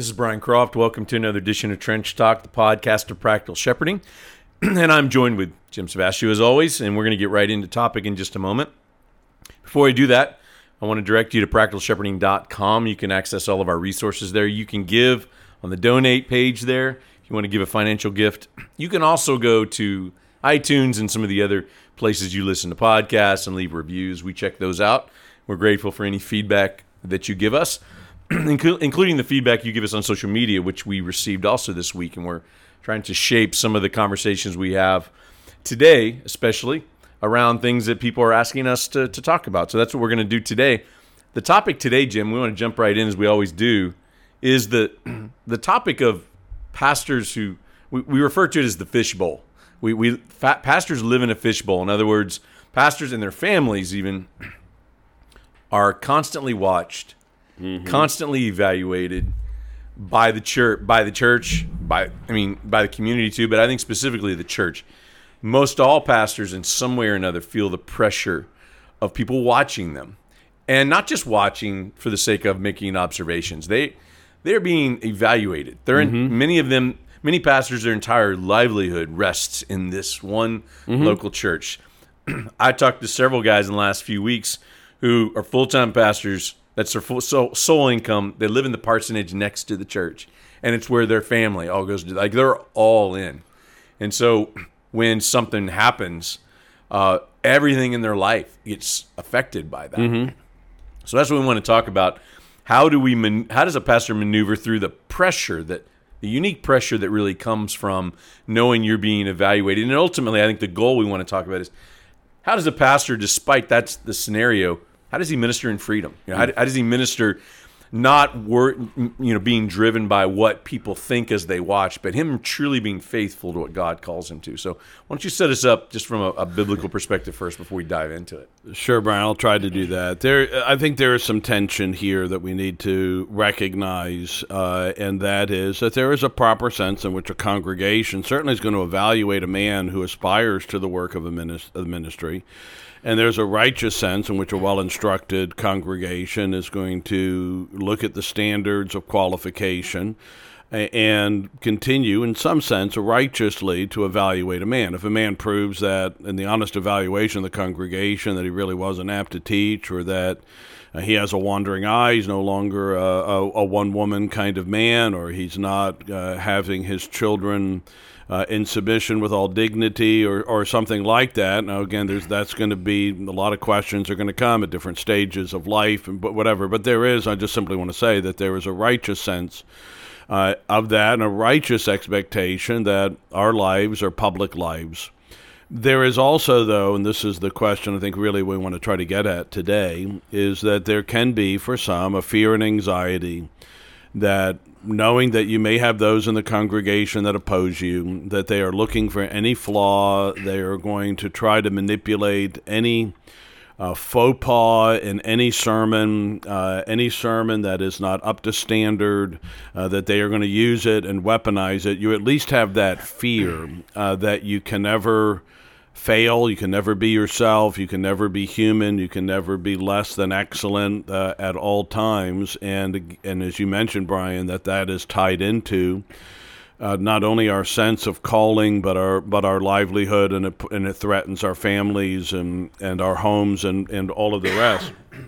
This is Brian Croft. Welcome to another edition of Trench Talk, the podcast of practical shepherding. and I'm joined with Jim Savastio as always, and we're going to get right into topic in just a moment. Before I do that, I want to direct you to practicalshepherding.com. You can access all of our resources there. You can give on the donate page there if you want to give a financial gift. You can also go to iTunes and some of the other places you listen to podcasts and leave reviews. We check those out. We're grateful for any feedback that you give us. including the feedback you give us on social media, which we received also this week, and we're trying to shape some of the conversations we have today, especially around things that people are asking us to, to talk about. So that's what we're going to do today. The topic today, Jim, we want to jump right in as we always do, is the the topic of pastors who we, we refer to it as the fishbowl. We, we pastors live in a fishbowl. In other words, pastors and their families even are constantly watched mm-hmm. constantly evaluated by the church, by the church, by I mean by the community too, but I think specifically the church. Most all pastors, in some way or another, feel the pressure of people watching them, and not just watching for the sake of making observations. They they're being evaluated. They're in mm-hmm. many of them. Many pastors, their entire livelihood rests in this one mm-hmm. local church. I talked to several guys in the last few weeks who are full time pastors that's their full, sole, sole income. They live in the parsonage next to the church, and it's where their family all goes to. Like they're all in, and so when something happens, uh, everything in their life gets affected by that. Mm-hmm. So that's what we want to talk about. How do we? Man- how does a pastor maneuver through the pressure that the unique pressure that really comes from knowing you're being evaluated? And ultimately, I think the goal we want to talk about is how does a pastor, despite that's the scenario, how does he minister in freedom? You know, how, how does he minister not wor- you know being driven by what people think as they watch, but him truly being faithful to what God calls him to. So, why don't you set us up just from a, a, biblical perspective first before we dive into it? Sure, Brian. I'll try to do that. There, I think there is some tension here that we need to recognize, uh, and that is that there is a proper sense in which a congregation certainly is going to evaluate a man who aspires to the work of a ministry and there's a righteous sense in which a well instructed congregation is going to look at the standards of qualification and continue, in some sense, righteously to evaluate a man. If a man proves that, in the honest evaluation of the congregation, that he really wasn't apt to teach or that uh, he has a wandering eye, he's no longer a, a, a one woman kind of man, or he's not uh, having his children uh, in submission with all dignity or, or something like that. Now, again, there's that's going to be a lot of questions are going to come at different stages of life and but whatever. But there is, I just simply want to say that there is a righteous sense uh, of that and a righteous expectation that our lives are public lives. There is also, though, and this is the question I think really we want to try to get at today, is that there can be for some a fear and anxiety that knowing that you may have those in the congregation that oppose you, that they are looking for any flaw, they are going to try to manipulate any uh, faux pas in any sermon, uh, any sermon that is not up to standard, uh, that they are going to use it and weaponize it. You at least have that fear uh, that you can never fail. You can never be yourself. You can never be human. You can never be less than excellent uh, at all times. And and as you mentioned, Brian, that that is tied into uh, not only our sense of calling, but our but our livelihood, and it, and it threatens our families and and our homes and and all of the rest.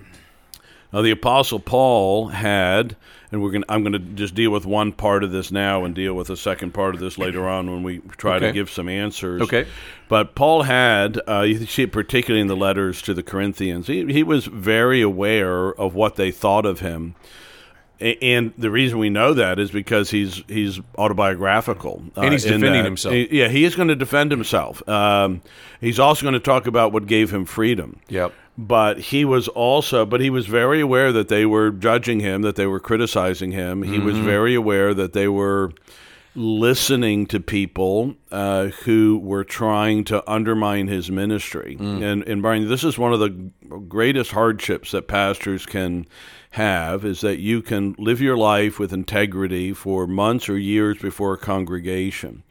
Now, the Apostle Paul had, and we're going. I'm going to just deal with one part of this now, and deal with the second part of this later on when we try okay. to give some answers. Okay. But Paul had, uh, you see it particularly in the letters to the Corinthians. He, he was very aware of what they thought of him and the reason we know that is because he's he's autobiographical and he's uh, defending himself. yeah, he is going to defend himself. Um, he's also going to talk about what gave him freedom. Yep but he was also but he was very aware that they were judging him that they were criticizing him he mm-hmm. was very aware that they were listening to people uh, who were trying to undermine his ministry mm. and and Brian this is one of the greatest hardships that pastors can have is that you can live your life with integrity for months or years before a congregation.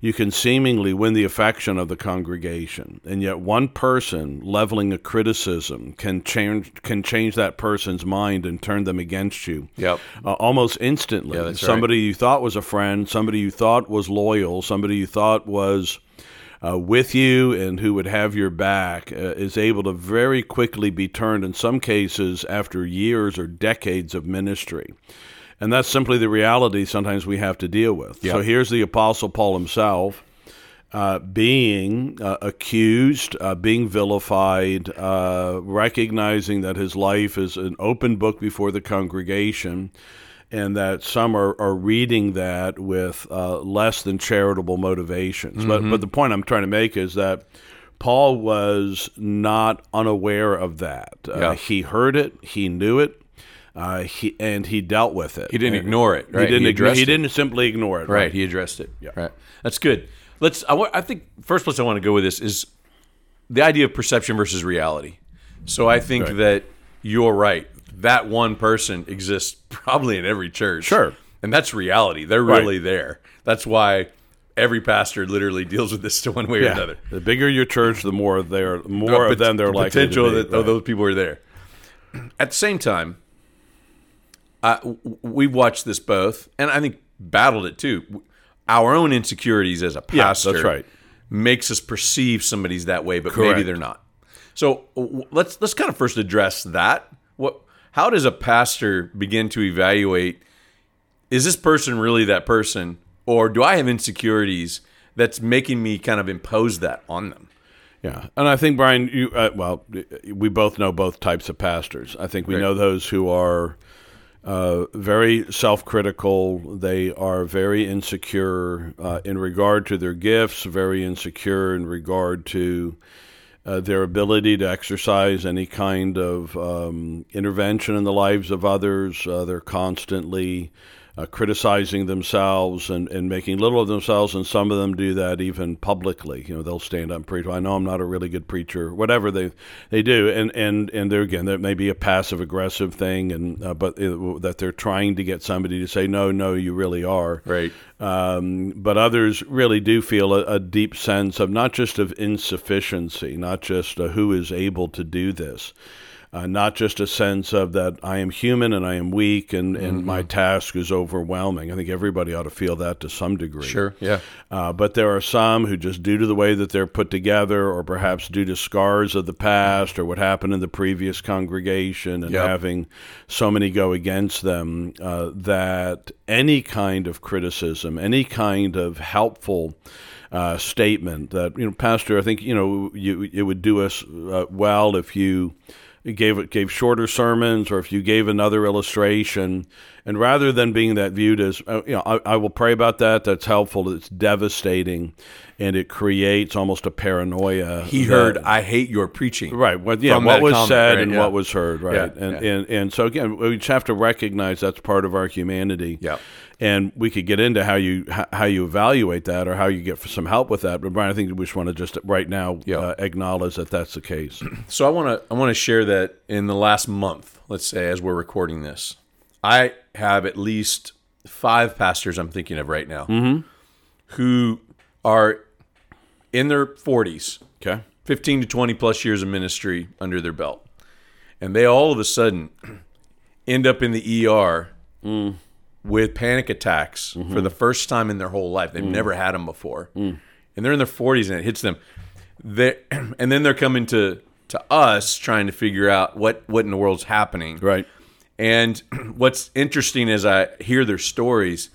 You can seemingly win the affection of the congregation, and yet one person leveling a criticism can change can change that person's mind and turn them against you. Yep. Uh, almost instantly. Yeah, that's right. somebody you thought was a friend, somebody you thought was loyal, somebody you thought was uh, with you and who would have your back uh, is able to very quickly be turned, in some cases, after years or decades of ministry. And that's simply the reality sometimes we have to deal with. So here's the Apostle Paul himself. Uh, being uh, accused, uh, being vilified, uh, recognizing that his life is an open book before the congregation, and that some are, are reading that with uh, less than charitable motivations. But but the point I'm trying to make is that Paul was not unaware of that. Uh, Yeah. He heard it, he knew it, uh, he and he dealt with it. He didn't And ignore it, right? He didn't. He addressed he didn't simply ignore it. Right. He addressed it. Yeah. Right. That's good. Let's. I, I think first place I want to go with this is the idea of perception versus reality. So I think Right. that you're right. That one person exists probably in every church. Sure. And that's reality. They're Right. really there. That's why every pastor literally deals with this to one way or Yeah. another. The bigger your church, the more they're more of them they're the likely potential be. that Right. those people are there. At the same time, I, w- we've watched this both, and I think battled it too. Our own insecurities as a Yeah, pastor, that's right. makes us perceive somebody's that way, but maybe they're not. So w- let's let's kind of first address that. What? How does a pastor begin to evaluate? Is this person really that person, or do I have insecurities that's making me kind of impose that on them? Yeah, and I think Brian, you uh, well, we both know both types of pastors. I think we Right. know those who are uh, very self-critical. They are very insecure uh, in regard to their gifts. Very insecure in regard to uh, their ability to exercise any kind of um, intervention in the lives of others. Uh, they're constantly uh, criticizing themselves and, and making little of themselves, and some of them do that even publicly. You know, they'll stand up and preach. I know I'm not a really good preacher, whatever they they do, and and and there again, that may be a passive aggressive thing, and uh, but it, that they're trying to get somebody to say, no, no, you really are. Right. Um, but others really do feel a, a deep sense of not just of insufficiency, not just who is able to do this, uh, not just a sense of that I am human and I am weak and, and my task is overwhelming. I think everybody ought to feel that to some degree. Sure. Yeah. Uh, but there are some who just due to the way that they're put together, or perhaps due to scars of the past, or what happened in the previous congregation, and Yep. having so many go against them, uh, that any kind of criticism, any kind of helpful uh, statement that you know, Pastor, I think you know, you, it would do us uh, well if you gave gave shorter sermons or if you gave another illustration and rather than being that viewed as uh, you know I, I will pray about that that's helpful it's devastating and it creates almost a paranoia He that- heard, "I hate your preaching." right what yeah what was comment, said right, and yeah. what was heard right Yeah, and, yeah. and and so again we just have to recognize that's part of our humanity Yeah. And we could get into how you how you evaluate that or how you get some help with that. But Brian I think we just want to just right now Yeah. uh, acknowledge that that's the case. So I want to I want to share that in the last month, let's say as we're recording this, I have at least five pastors I'm thinking of right now who are in their 40s, okay. 15 to 20 plus years of ministry under their belt. And they all of a sudden end up in the ER with panic attacks for the mm-hmm. first time in their whole life. They've mm. never had them before. Mm. And they're in their 40s and it hits them. They, and then they're coming to, to us trying to figure out what, what in the world's happening. right And what's interesting as I hear their stories,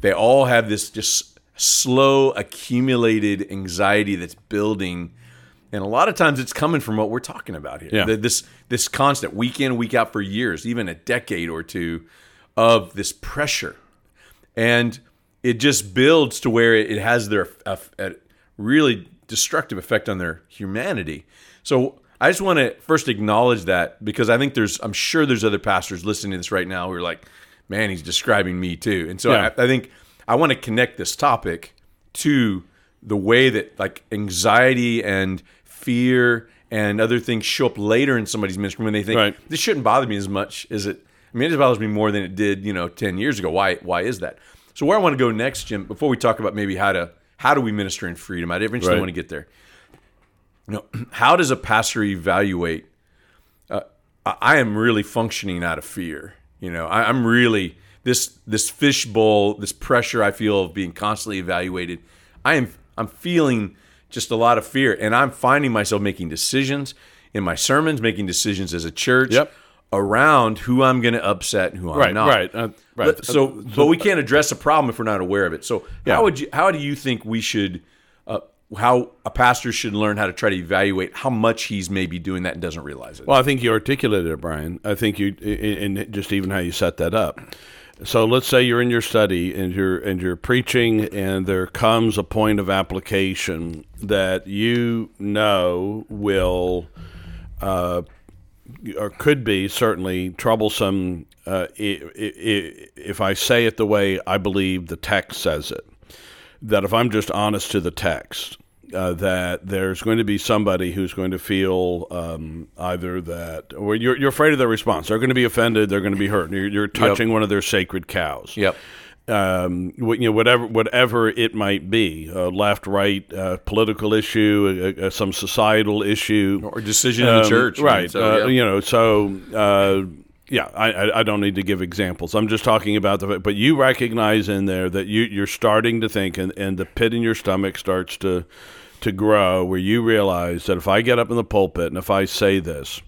they all have this just slow accumulated anxiety that's building. And a lot of times it's coming from what we're talking about here. Yeah. The- This this constant week in, week out for years, even a decade or two of this pressure. And it just builds to where it has their a, a really destructive effect on their humanity. So I just want to first acknowledge that because I think there's, I'm sure there's other pastors listening to this right now who are like, man, he's describing me too. And so Yeah. I, I think I want to connect this topic to the way that like anxiety and fear and other things show up later in somebody's ministry when they think Right. this shouldn't bother me as much as it. I mean, it bothers me more than it did, you know, ten years ago. Why? Why is that? So where I want to go next, Jim, before we talk about maybe how to how do we minister in freedom, I eventually Right. want to get there. You know, how does a pastor evaluate? Uh, I I am really functioning out of fear. You know, I, I'm really this this fishbowl, this pressure I feel of being constantly evaluated. I am I'm feeling just a lot of fear, and I'm finding myself making decisions in my sermons, making decisions as a church Yep. Around who I'm going to upset and who I'm Right, not. right, uh, right. But- so, but we can't address a problem if we're not aware of it. So, Yeah. how would you? How do you think we should? Uh, how a pastor should learn how to try to evaluate how much he's maybe doing that and doesn't realize it. Well, I think you articulated it, Brian. I think you, and just even how you set that up. So let's say you're in your study and you're and you're preaching, and there comes a point of application that you know will, uh, or could be certainly troublesome. Uh, if I say it the way I believe the text says it, that if I'm just honest to the text, uh, that there's going to be somebody who's going to feel um, either that, or you're, you're afraid of their response. They're going to be offended. They're going to be hurt. You're, you're touching one of their sacred cows. Yep. Um, wh- you know, whatever, whatever it might be, uh, left, right, uh, political issue, uh, uh, some societal issue, Or decision in the um, church, right? So, uh, yeah. You know, so uh, yeah, I, I, I don't need to give examples. I'm just talking about the. But you recognize in there that you you're starting to think, and, and the pit in your stomach starts to to grow, where you realize that if I get up in the pulpit and if I say this.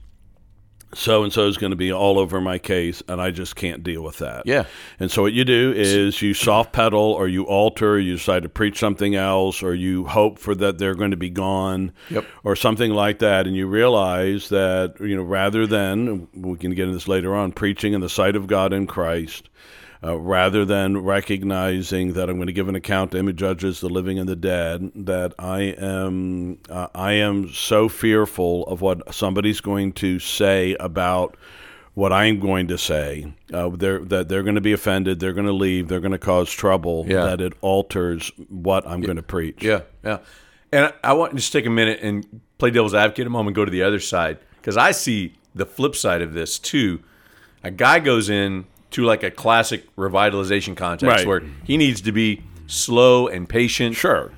So and so is going to be all over my case, and I just can't deal with that. Yeah. And so what you do is you soft pedal, or you alter, you decide to preach something else, or you hope for that they're going to be gone, Yep. or something like that, and you realize that you know rather than we can get into this later on, preaching in the sight of God in Christ, uh, rather than recognizing that I'm going to give an account to who judges the living and the dead, that I am uh, I am so fearful of what somebody's going to say about what I'm going to say. Uh, they're, that they're going to be offended, they're going to leave, they're going to cause trouble. Yeah. That it alters what I'm going to preach. Yeah, yeah. And I, I want to just take a minute and play devil's advocate a moment, go to the other side because I see the flip side of this too. A guy goes in to like a classic revitalization context Right. where he needs to be slow and patient. Sure.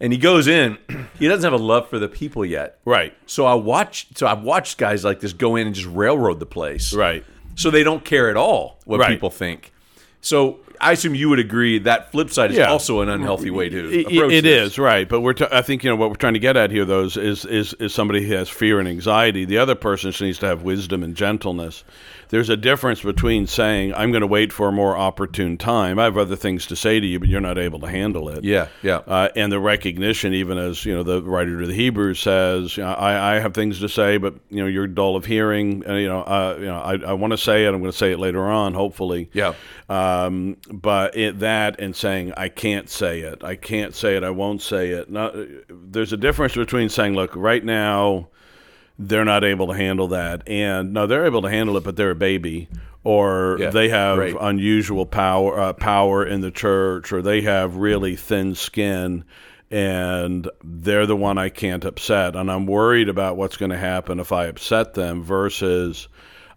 And he goes in, he doesn't have a love for the people yet. Right. So I watch so I've watched guys like this go in and just railroad the place. Right. So they don't care at all what Right. people think. So I assume you would agree that flip side is Yeah. also an unhealthy way to It- approach it this. is right, but we're. T- I think you know what we're trying to get at here, though, is, is is is somebody who has fear and anxiety. The other person just needs to have wisdom and gentleness. There's a difference between saying I'm going to wait for a more opportune time. I have other things to say to you, but you're not able to handle it. Yeah, yeah. Uh, and the recognition, even as you know, the writer to the Hebrews says, I, I have things to say, but you know, you're dull of hearing. And, you know, uh, you know, I, I want to say it. I'm going to say it later on, hopefully. Yeah. Um, but it, that and saying I can't say it, I can't say it, I won't say it. Not, there's a difference between saying, look, right now they're not able to handle that, and no, they're able to handle it, but they're a baby, or Yeah, they have right. unusual power uh, power in the church, or they have really thin skin. And they're the one I can't upset, and I'm worried about what's going to happen if I upset them. Versus,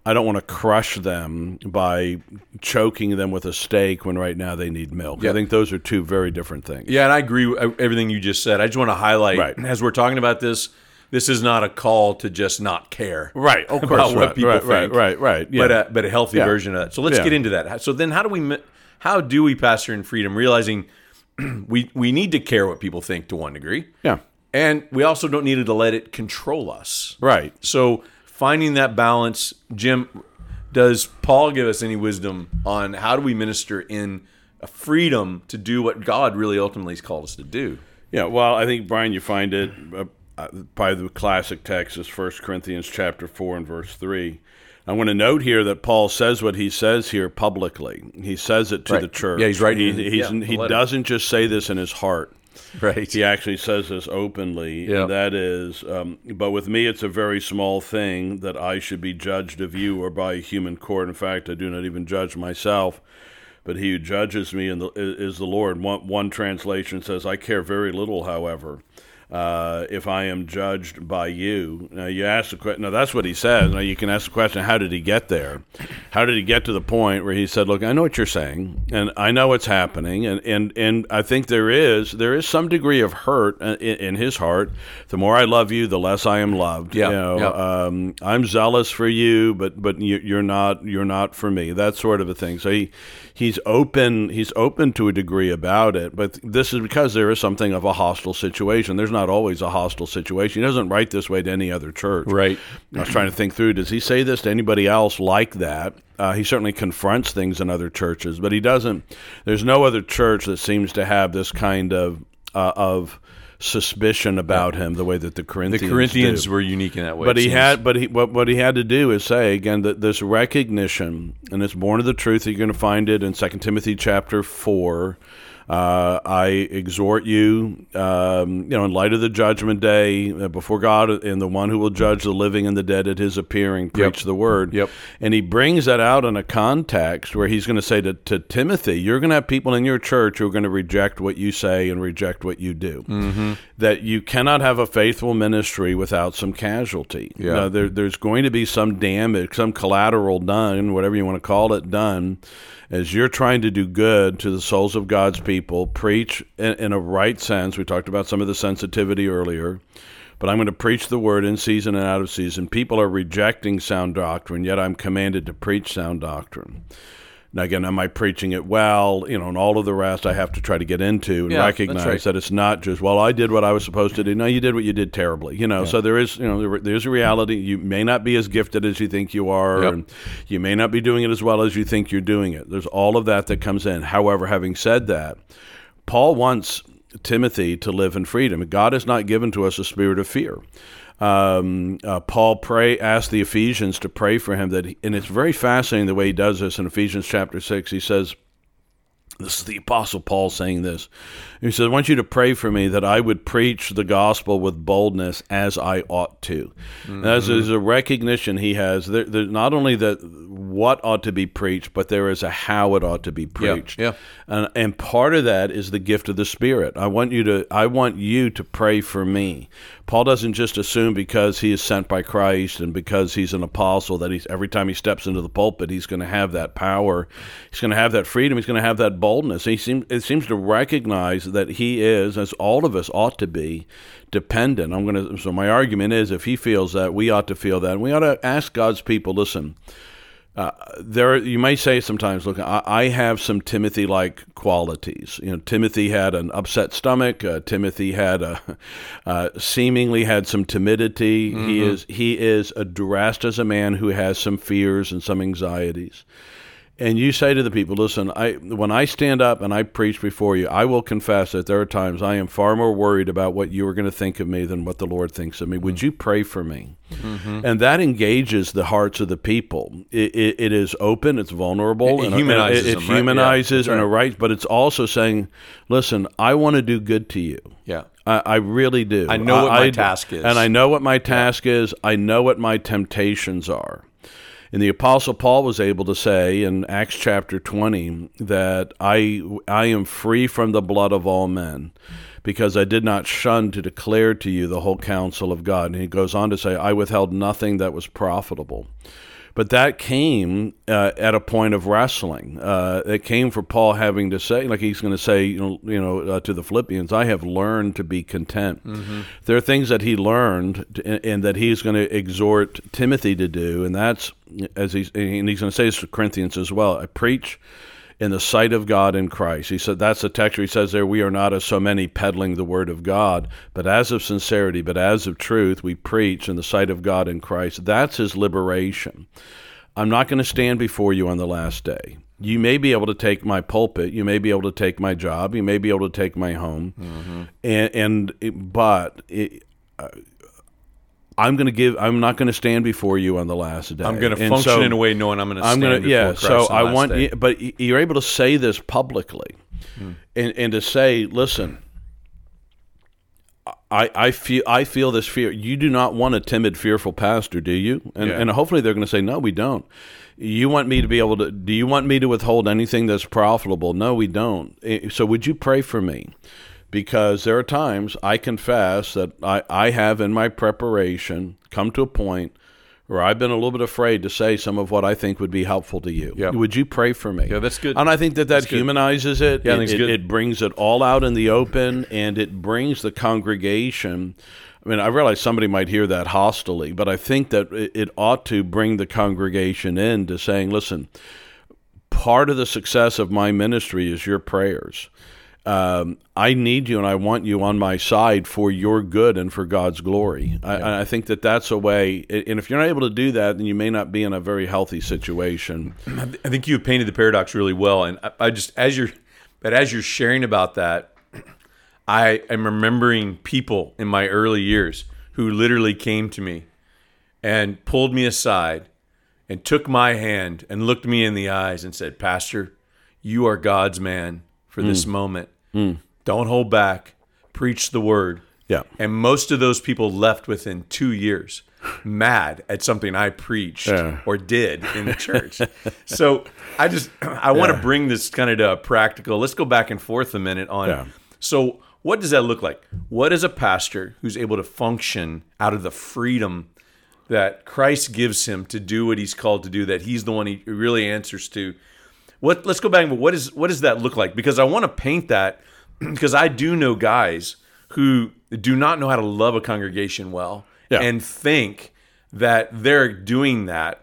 I don't want to crush them by choking them with a steak when right now they need milk. Yeah. I think those are two very different things. Yeah, and I agree with everything you just said. I just want to highlight Right. as we're talking about this, this is not a call to just not care. Right, of about course, what right, people right, right, think. right, right, yeah. But a, but a healthy Yeah. version of that. So let's Yeah. get into that. So then how do we how do we pastor in freedom realizing we we need to care what people think to one degree. Yeah, And we also don't need to let it control us. right. So finding that balance, Jim, does Paul give us any wisdom on how do we minister in a freedom to do what God really ultimately has called us to do? Yeah, well, I think Brian, you find it uh, uh, probably the classic text is 1 Corinthians chapter four and verse three. I want to note here that Paul says what he says here publicly. He says it to Right. the church. Yeah, he's writing- He, he's, yeah, he doesn't just say this in his heart. Right. He actually says this openly, Yeah. and that is, um, but with me it's a very small thing that I should be judged of you or by a human court. In fact, I do not even judge myself, but he who judges me in the, is is the Lord. One, one translation says, I care very little, however. Uh, if I am judged by you. Now you ask the question. Now that's what he says. Now you can ask the question: How did he get there? How did he get to the point where he said, "Look, I know what you're saying, and I know what's happening, and and and I think there is there is some degree of hurt in, in his heart. The more I love you, the less I am loved. Yeah, You know, yeah. um, I'm zealous for you, but but you, you're not you're not for me. That sort of a thing. So he he's open he's open to a degree about it, but this is because there is something of a hostile situation. There's not always a hostile situation. He doesn't write this way to any other church. Right. I was trying to think through. Does he say this to anybody else like that? Uh, he certainly confronts things in other churches, but he doesn't. There's no other church that seems to have this kind of uh, of suspicion about him the way that the The Corinthians Corinthians do were unique in that way. but he had but he what, what he had to do is say again that this recognition and it's born of the truth you're going to find it in 2 timothy chapter 4 uh, I exhort you, um, you know, in light of the judgment day, uh, before God and the one who will judge the living and the dead at His appearing, preach the word. Yep. And he brings that out in a context where he's going to say to, to Timothy, "You're going to have people in your church who are going to reject what you say and reject what you do. Mm-hmm. That you cannot have a faithful ministry without some casualty. Yeah. Uh, there, there's going to be some damage, some collateral done, whatever you want to call it, done." As you're trying to do good to the souls of God's people, preach in, in a right sense. We talked about some of the sensitivity earlier but I'm going to preach the word in season and out of season. People are rejecting sound doctrine, yet I'm commanded to preach sound doctrine. Now, again, am I preaching it well? You know, and all of the rest I have to try to get into and Yeah, recognize right. that it's not just, well, I did what I was supposed to do. No, you did what you did terribly. You know, so there is, you know, there, there's a reality. You may not be as gifted as you think you are, Yep. and you may not be doing it as well as you think you're doing it. There's all of that that comes in. However, having said that, Paul wants Timothy to live in freedom. God has not given to us a spirit of fear. Um, uh, Paul pray asked the Ephesians to pray for him that, he, and it's very fascinating the way he does this in Ephesians chapter six. He says, "This is the Apostle Paul saying this." He says, "I want you to pray for me that I would preach the gospel with boldness as I ought to." As is a recognition he has. There, not only that what ought to be preached, but there is a how it ought to be preached. yeah. And, and part of that is the gift of the Spirit. I want you to I want you to pray for me. Paul doesn't just assume because he is sent by Christ and because he's an apostle that he's every time he steps into the pulpit he's going to have that power, he's going to have that freedom, he's going to have that boldness. He seems it seems to recognize that he is, as all of us ought to be, dependent. I'm going to. So my argument is, if he feels that, we ought to feel that, and we ought to ask God's people. Listen, uh, there you may say sometimes, look, I, I have some Timothy-like qualities. You know, Timothy had an upset stomach. Uh, Timothy had a uh, seemingly had some timidity. He is he is addressed as a man who has some fears and some anxieties. And you say to the people, listen, I when I stand up and I preach before you, I will confess that there are times I am far more worried about what you are going to think of me than what the Lord thinks of me. Would you pray for me? Mm-hmm. And that engages the hearts of the people. It, it, it is open, it's vulnerable, It and humanizes it, it them, right? Yeah, humanizes and a right. right. But it's also saying, listen, I want to do good to you. Yeah. I, I really do. I know what my task is. and I know what my task is. I know what my temptations are. And the Apostle Paul was able to say in Acts chapter 20 that I, I am free from the blood of all men because I did not shun to declare to you the whole counsel of God. And he goes on to say, I withheld nothing that was profitable. But that came uh, at a point of wrestling. Uh, it came for Paul having to say, like he's going to say, you know, you know uh, to the Philippians, I have learned to be content. There are things that he learned and, and that he's going to exhort Timothy to do, and that's as he's and he's going to say this to Corinthians as well. I preach in the sight of God in Christ. He said that's the text where he says there, we are not as so many peddling the word of God, but as of sincerity, but as of truth, we preach in the sight of God in Christ. That's his liberation. I'm not going to stand before you on the last day. You may be able to take my pulpit, you may be able to take my job, you may be able to take my home, and, and but it, uh, I'm going to give. I'm not going to stand before you on the last day. I'm going to function so- in a way knowing I'm going to I'm stand gonna before yeah. Christ So I want, day. you, but you're able to say this publicly, Hmm. and and to say, listen, I I feel I feel this fear. You do not want a timid, fearful pastor, do you? And Yeah. and hopefully they're going to say, no, we don't. You want me to be able to? Do you want me to withhold anything that's profitable? No, we don't. So would you pray for me? Because there are times I confess that I, I have in my preparation come to a point where I've been a little bit afraid to say some of what I think would be helpful to you. Yeah. Would you pray for me? Yeah, that's good. And I think that that good. humanizes it. Yeah, it, think it's it, good. it brings it all out in the open and it brings the congregation. I mean, I realize somebody might hear that hostily, but I think that it, it ought to bring the congregation in to saying, listen, part of the success of my ministry is your prayers. Um, I need you and I want you on my side for your good and for God's glory. I, I think that that's a way, and if you're not able to do that, then you may not be in a very healthy situation. I think you painted the paradox really well, and I, I just as you're, but as you're sharing about that, I am remembering people in my early years who literally came to me and pulled me aside and took my hand and looked me in the eyes and said, "Pastor, you are God's man for this moment. Hmm. Don't hold back. Preach the word." Yeah. And most of those people left within two years, mad at something I preached Yeah. or did in the church. so I just I want to bring this kind of to a practical. Let's go back and forth a minute on. Yeah. So what does that look like? What is a pastor who's able to function out of the freedom that Christ gives him to do what he's called to do? That he's the one he really answers to. What? Let's go back. But what is what does that look like? Because I want to paint that because I do know guys who do not know how to love a congregation well Yeah. and think that they're doing that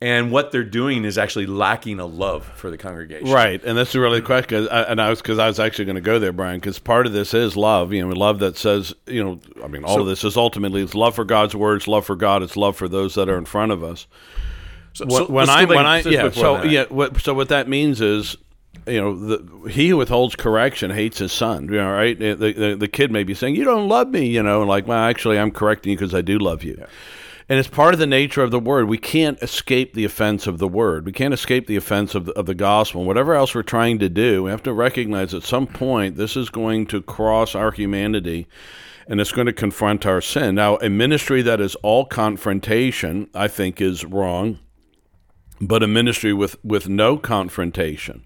and what they're doing is actually lacking a love for the congregation. Right, and that's a really question. I- And I was because I was actually going to go there, Brian, because part of this is love. You know, love that says, you know, I mean, all of this is ultimately it's love for God's words, love for God, it's love for those that are in front of us. So, when, so when I when I yeah so that. yeah what, so what that means is you know the, he who withholds correction hates his son you know right? The, the, the kid may be saying you don't love me you know and like well actually I'm correcting you because I do love you. And it's part of the nature of the word. We can't escape the offense of the word. We can't escape the offense of the, of the gospel. And whatever else we're trying to do we have to recognize at some point this is going to cross our humanity and it's going to confront our sin. Now a ministry that is all confrontation I think is wrong but a ministry with, with no confrontation,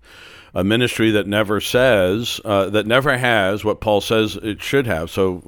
a ministry that never says, uh, that never has what Paul says it should have. So,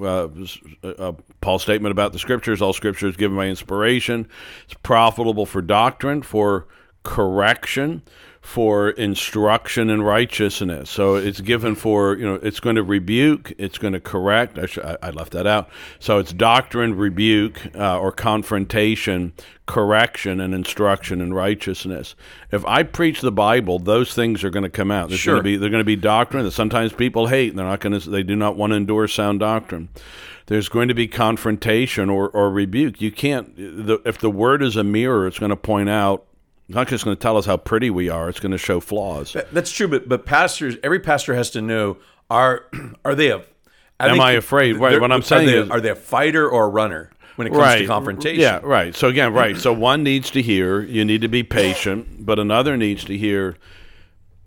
uh, uh, Paul's statement about the scriptures all scripture is given by inspiration, it's profitable for doctrine, for correction, for instruction in righteousness. So it's given for, you know, it's going to rebuke, it's going to correct. I, sh- I I left that out. So it's doctrine, rebuke, uh, or confrontation, correction, and instruction in righteousness. If I preach the Bible, those things are going to come out. There's Sure. going to be they're going to be doctrine that sometimes people hate. And they're not going to. They do not want to endure sound doctrine. There's going to be confrontation or, or rebuke. You can't. The, if the word is a mirror, it's going to point out. It's not just going to tell us how pretty we are. It's going to show flaws. That- That's true, but but pastors, every pastor has to know are are they a Am I afraid? Right, what I'm are saying they, is- are they a fighter or a runner when it comes to confrontation? Yeah, right. So again, right. So one needs to hear, you need to be patient, but another needs to hear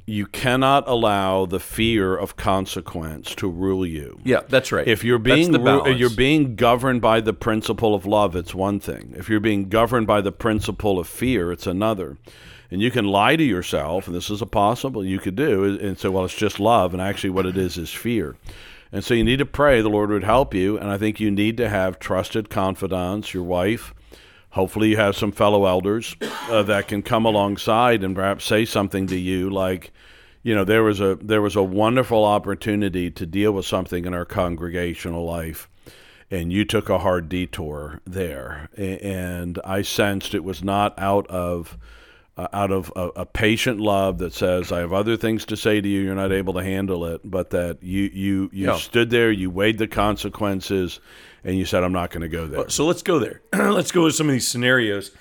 you cannot allow the fear of consequence to rule you. yeah, that's right. If you're being the ru- you're being governed by the principle of love, it's one thing. If you're being governed by the principle of fear, it's another. And you can lie to yourself, and this is a possible you could do, and say, "Well, it's just love," and actually, what it is is fear. And so you need to pray the Lord would help you, and I think you need to have trusted confidants, your wife. Hopefully, you have some fellow elders uh, that can come alongside and perhaps say something to you like, you know, there was a there was a wonderful opportunity to deal with something in our congregational life, and you took a hard detour there, and I sensed it was not out of uh, out of a, a patient love that says, "I have other things to say to you. You're not able to handle it," but that you you you Yeah. stood there, you weighed the consequences, and you said, "I'm not going to go there." So let's go there. let's go with some of these scenarios.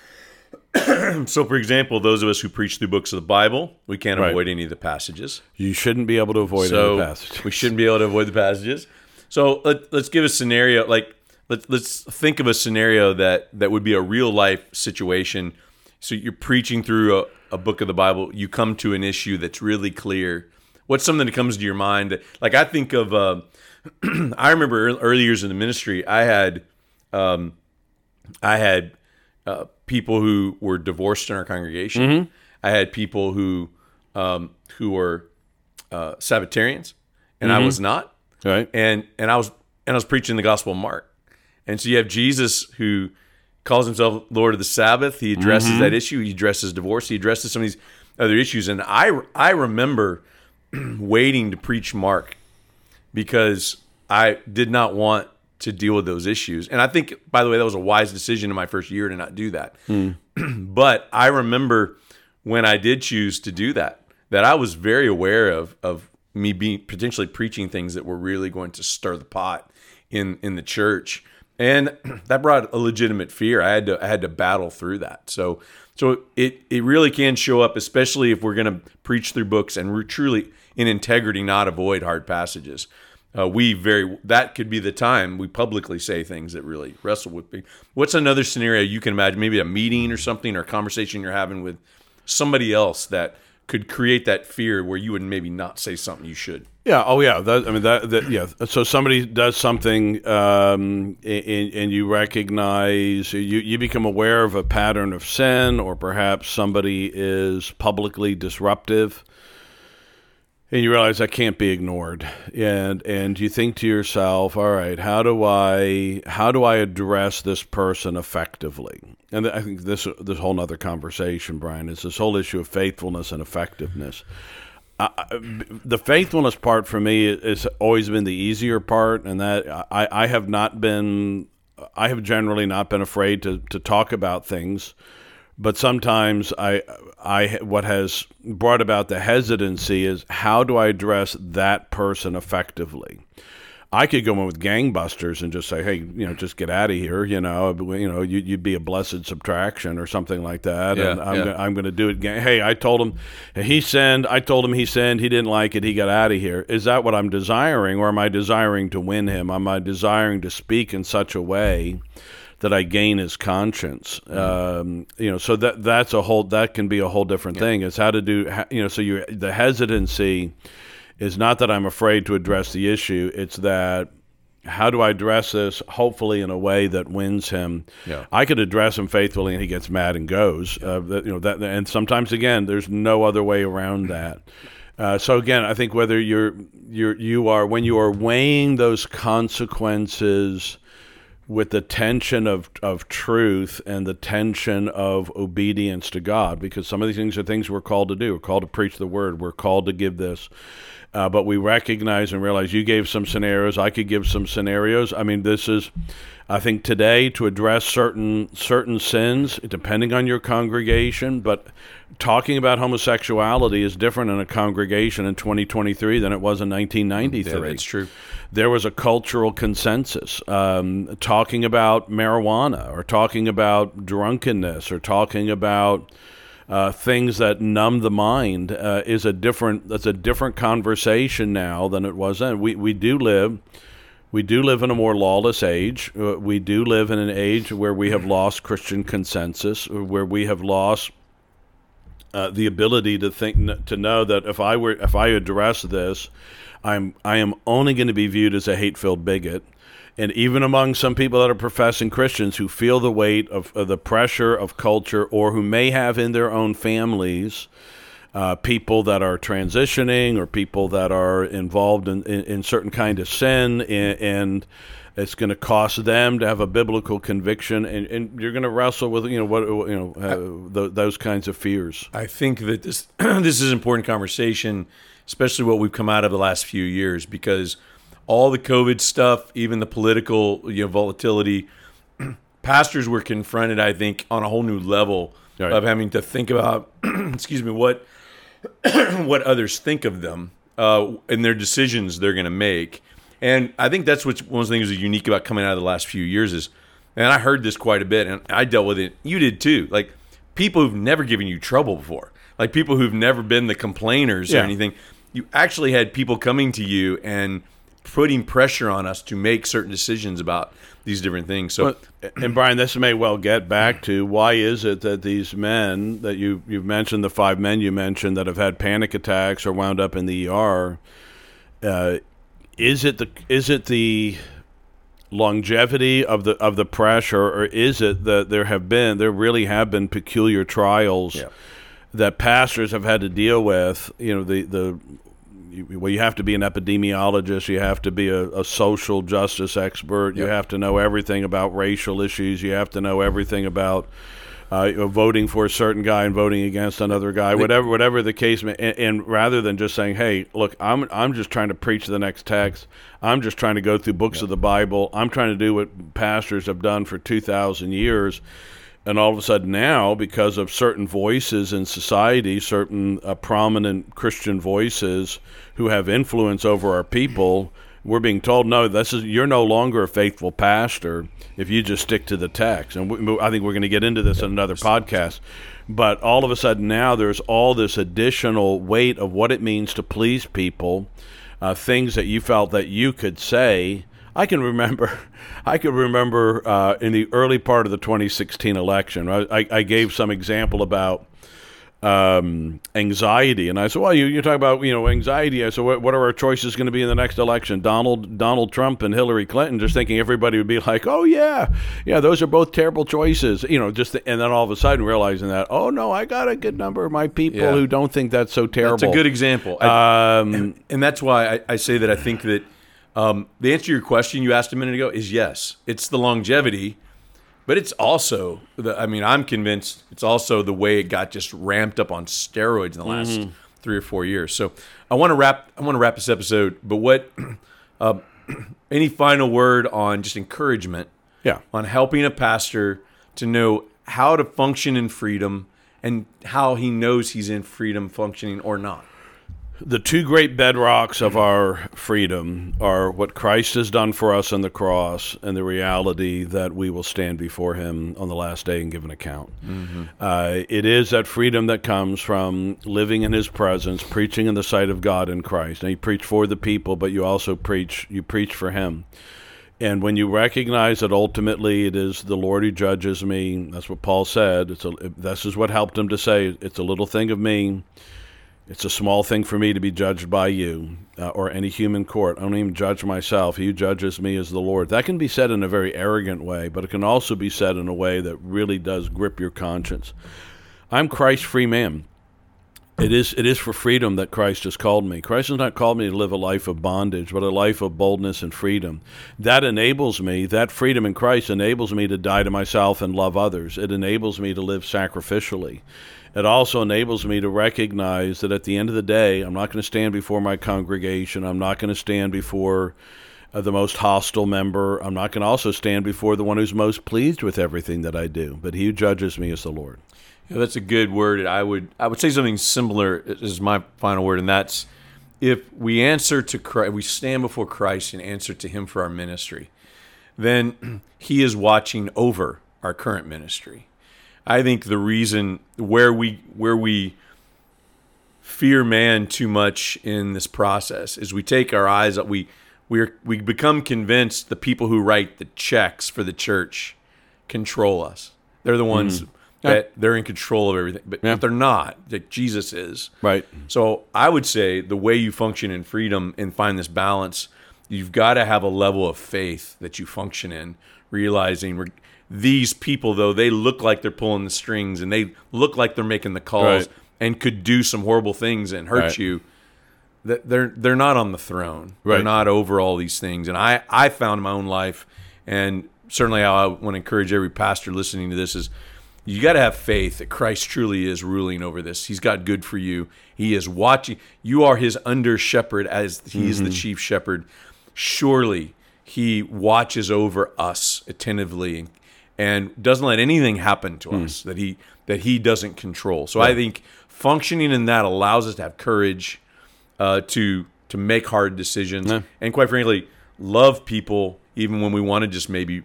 so, for example, those of us who preach through books of the Bible, we can't Right. avoid any of the passages. You shouldn't be able to avoid so any passage. we shouldn't be able to avoid the passages. So let, let's give a scenario. Like let's let's think of a scenario that that would be a real life situation. So you're preaching through a, a book of the Bible. You come to an issue that's really clear. What's something that comes to your mind? That, like I think of. Uh, I remember early years in the ministry. I had um, I had uh, people who were divorced in our congregation. Mm-hmm. I had people who um, who were uh, Sabbatarians, and Mm-hmm. I was not. Right. and and I was and I was preaching the Gospel of Mark, and so you have Jesus who calls himself Lord of the Sabbath. He addresses that issue. He addresses divorce. He addresses some of these other issues. And I I remember waiting to preach Mark because I did not want to deal with those issues. And I think, by the way, that was a wise decision in my first year to not do that. Hmm. but I remember when I did choose to do that, that I was very aware of of me being potentially preaching things that were really going to stir the pot in in the church. And that brought a legitimate fear. I had to I had to battle through that. So so it it really can show up, especially if we're going to preach through books and we're truly in integrity, not avoid hard passages. Uh, we very that could be the time we publicly say things that really wrestle with me. What's another scenario you can imagine? Maybe a meeting or something, or a conversation you're having with somebody else that could create that fear where you would maybe not say something you should. Yeah. Oh, yeah. That, I mean, that, that. Yeah. So somebody does something, um, and, and you recognize you you become aware of a pattern of sin, or perhaps somebody is publicly disruptive, and you realize that can't be ignored, and and you think to yourself, all right, how do I how do I address this person effectively? And I think this this whole other conversation, Brian, is this whole issue of faithfulness and effectiveness the faithfulness part for me has always been the easier part, and that I, I have not been, I have generally not been afraid to, to talk about things, but sometimes I, I, what has brought about the hesitancy is how do I address that person effectively? I could go in with gangbusters and just say, "Hey, you know, just get out of here." You know, you know, you, would be a blessed subtraction or something like that. Yeah, and I'm, yeah. gonna, I'm going to do it. Gang- hey, I told him he sinned. I told him he sinned. He didn't like it. He got out of here. Is that what I'm desiring, or am I desiring to win him? Am I desiring to speak in such a way? That I gain his conscience, um, you know, so that that's a whole that can be a whole different thing. It's how to do, you know, so you the hesitancy is not that I'm afraid to address the issue. It's that how do I address this? Hopefully, in a way that wins him. Yeah. I could address him faithfully, and he gets mad and goes. Uh, that, you know that, and sometimes again, there's no other way around that. Uh, so again, I think whether you're you're you are when you are weighing those consequences with the tension of, of truth and the tension of obedience to God, because some of these things are things we're called to do. We're called to preach the word. We're called to give this. Uh, but we recognize and realize you gave some scenarios. I could give some scenarios. I mean, this is, I think, today to address certain certain sins, depending on your congregation. But talking about homosexuality is different in a congregation in 2023 than it was in 1993. Yeah, that's true. There was a cultural consensus um, talking about marijuana, or talking about drunkenness, or talking about uh, things that numb the mind uh, is a different that's a different conversation now than it was then. We we do live we do live in a more lawless age. Uh, we do live in an age where we have lost Christian consensus, where we have lost uh, the ability to think to know that if I were if I address this, I'm I am only going to be viewed as a hate-filled bigot and even among some people that are professing Christians who feel the weight of, of the pressure of culture or who may have in their own families uh, people that are transitioning or people that are involved in, in, in certain kind of sin and, and it's going to cost them to have a biblical conviction and, and you're going to wrestle with you know what you know uh, th- those kinds of fears I think that this this is an important conversation, especially what we've come out of the last few years, because all the COVID stuff, even the political you know, volatility, pastors were confronted, I think, on a whole new level Right. of having to think about, excuse me, what what others think of them uh, and their decisions they're going to make. And I think that's what's one of the things that's unique about coming out of the last few years is, and I heard this quite a bit, and I dealt with it. You did too. Like people who've never given you trouble before, like people who've never been the complainers or anything. You actually had people coming to you and putting pressure on us to make certain decisions about these different things. So But, and Brian, this may well get back to why is it that these men that you you've mentioned, the five men you mentioned that have had panic attacks or wound up in the ER, uh, is it the is it the longevity of the of the pressure, or is it that there have been there really have been peculiar trials Yeah. that pastors have had to deal with? You know the the well, you have to be an epidemiologist, you have to be a, a social justice expert, you Yep. have to know everything about racial issues, you have to know everything about uh, voting for a certain guy and voting against another guy, whatever whatever the case may. And, and rather than just saying, "Hey, look, I'm I'm just trying to preach the next text. I'm just trying to go through books of the Bible. I'm trying to do what pastors have done for two thousand years." And all of a sudden now, because of certain voices in society, certain uh, prominent Christian voices who have influence over our people, we're being told, no, this is you're no longer a faithful pastor if you just stick to the text. And we, I think we're going to get into this in another podcast. But all of a sudden now, there's all this additional weight of what it means to please people, uh, things that you felt that you could say. I can remember, I can remember uh, in the early part of the 2016 election, I, I, gave some example about um, anxiety, and I said, "Well, you you talk about you know anxiety." I said, "What, what are our choices going to be in the next election? Donald Donald Trump and Hillary Clinton?" Just thinking everybody would be like, "Oh yeah, yeah, those are both terrible choices," you know. Just and then all of a sudden realizing that, oh no, I got a good number of my people Yeah. who don't think that's so terrible. It's a good example. I- Um, and that's why I, I say that I think that um, the answer to your question you asked a minute ago is yes. It's the longevity, but it's also the. I mean, I'm convinced it's also the way it got just ramped up on steroids in the last Mm-hmm. three or four years. So I want to wrap. I want to wrap this episode. But what? Uh, any final word on just encouragement? yeah. on helping a pastor to know how to function in freedom and how he knows he's in freedom functioning or not. The two great bedrocks of our freedom are what Christ has done for us on the cross and the reality that we will stand before Him on the last day and give an account. Uh, it is that freedom that comes from living in His presence, preaching in the sight of God in Christ. Now, you preach for the people, but you also preach you preach for Him. And when you recognize that ultimately it is the Lord who judges me, that's what Paul said. It's a, this is what helped him to say, "It's a little thing of me." It's a small thing for me to be judged by you uh, or any human court. I don't even judge myself. He who judges me is the Lord. That can be said in a very arrogant way, but it can also be said in a way that really does grip your conscience. I'm Christ's free man. It is it is for freedom that Christ has called me. Christ has not called me to live a life of bondage, but a life of boldness and freedom. That enables me, that freedom in Christ enables me to die to myself and love others. It enables me to live sacrificially. It also enables me to recognize that at the end of the day, I'm not going to stand before my congregation. I'm not going to stand before uh, the most hostile member. I'm not going to also stand before the one who's most pleased with everything that I do. But he who judges me is the Lord. Yeah, that's a good word. I would I would say something similar is my final word, and that's if we answer to Christ, we stand before Christ and answer to Him for our ministry, then He is watching over our current ministry. I think the reason where we where we fear man too much in this process is we take our eyes we we we become convinced the people who write the checks for the church control us. They're the ones mm-hmm. that they're in control of everything, but, Yeah. but they're not. Like Jesus is. Right. So I would say the way you function in freedom and find this balance, you've got to have a level of faith that you function in, realizing we're, these people, though they look like they're pulling the strings and they look like they're making the calls Right. and could do some horrible things and hurt Right. you. That they're they're not on the throne. They're not over all these things. And I I found in my own life, and certainly I want to encourage every pastor listening to this is you got to have faith that Christ truly is ruling over this. He's got good for you. He is watching. You are his under shepherd as he is the mm-hmm. chief shepherd. Surely he watches over us attentively and, and doesn't let anything happen to us that he that he doesn't control. So I think functioning in that allows us to have courage uh, to to make hard decisions and quite frankly love people even when we want to just maybe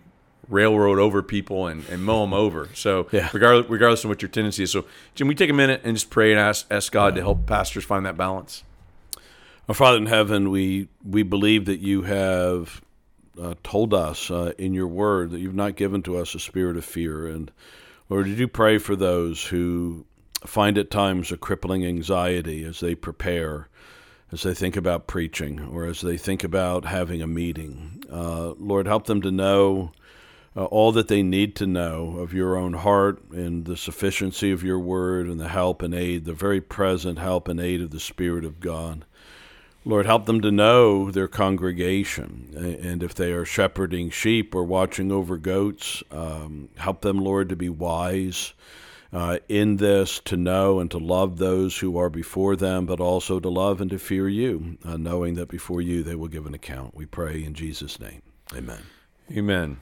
railroad over people and, and mow them over. So Yeah. regardless, regardless of what your tendency is. So Jim, we take a minute and just pray and ask ask God to help pastors find that balance. Our Father in heaven, we, we believe that you have uh, told us uh, in your word that you've not given to us a spirit of fear. And Lord, did you pray for those who find at times a crippling anxiety as they prepare, as they think about preaching, or as they think about having a meeting? Uh, Lord, help them to know uh, all that they need to know of your own heart and the sufficiency of your word and the help and aid, the very present help and aid of the Spirit of God. Lord, help them to know their congregation. And if they are shepherding sheep or watching over goats, um, help them, Lord, to be wise uh, in this, to know and to love those who are before them, but also to love and to fear you, uh, knowing that before you they will give an account. We pray in Jesus' name. Amen. Amen.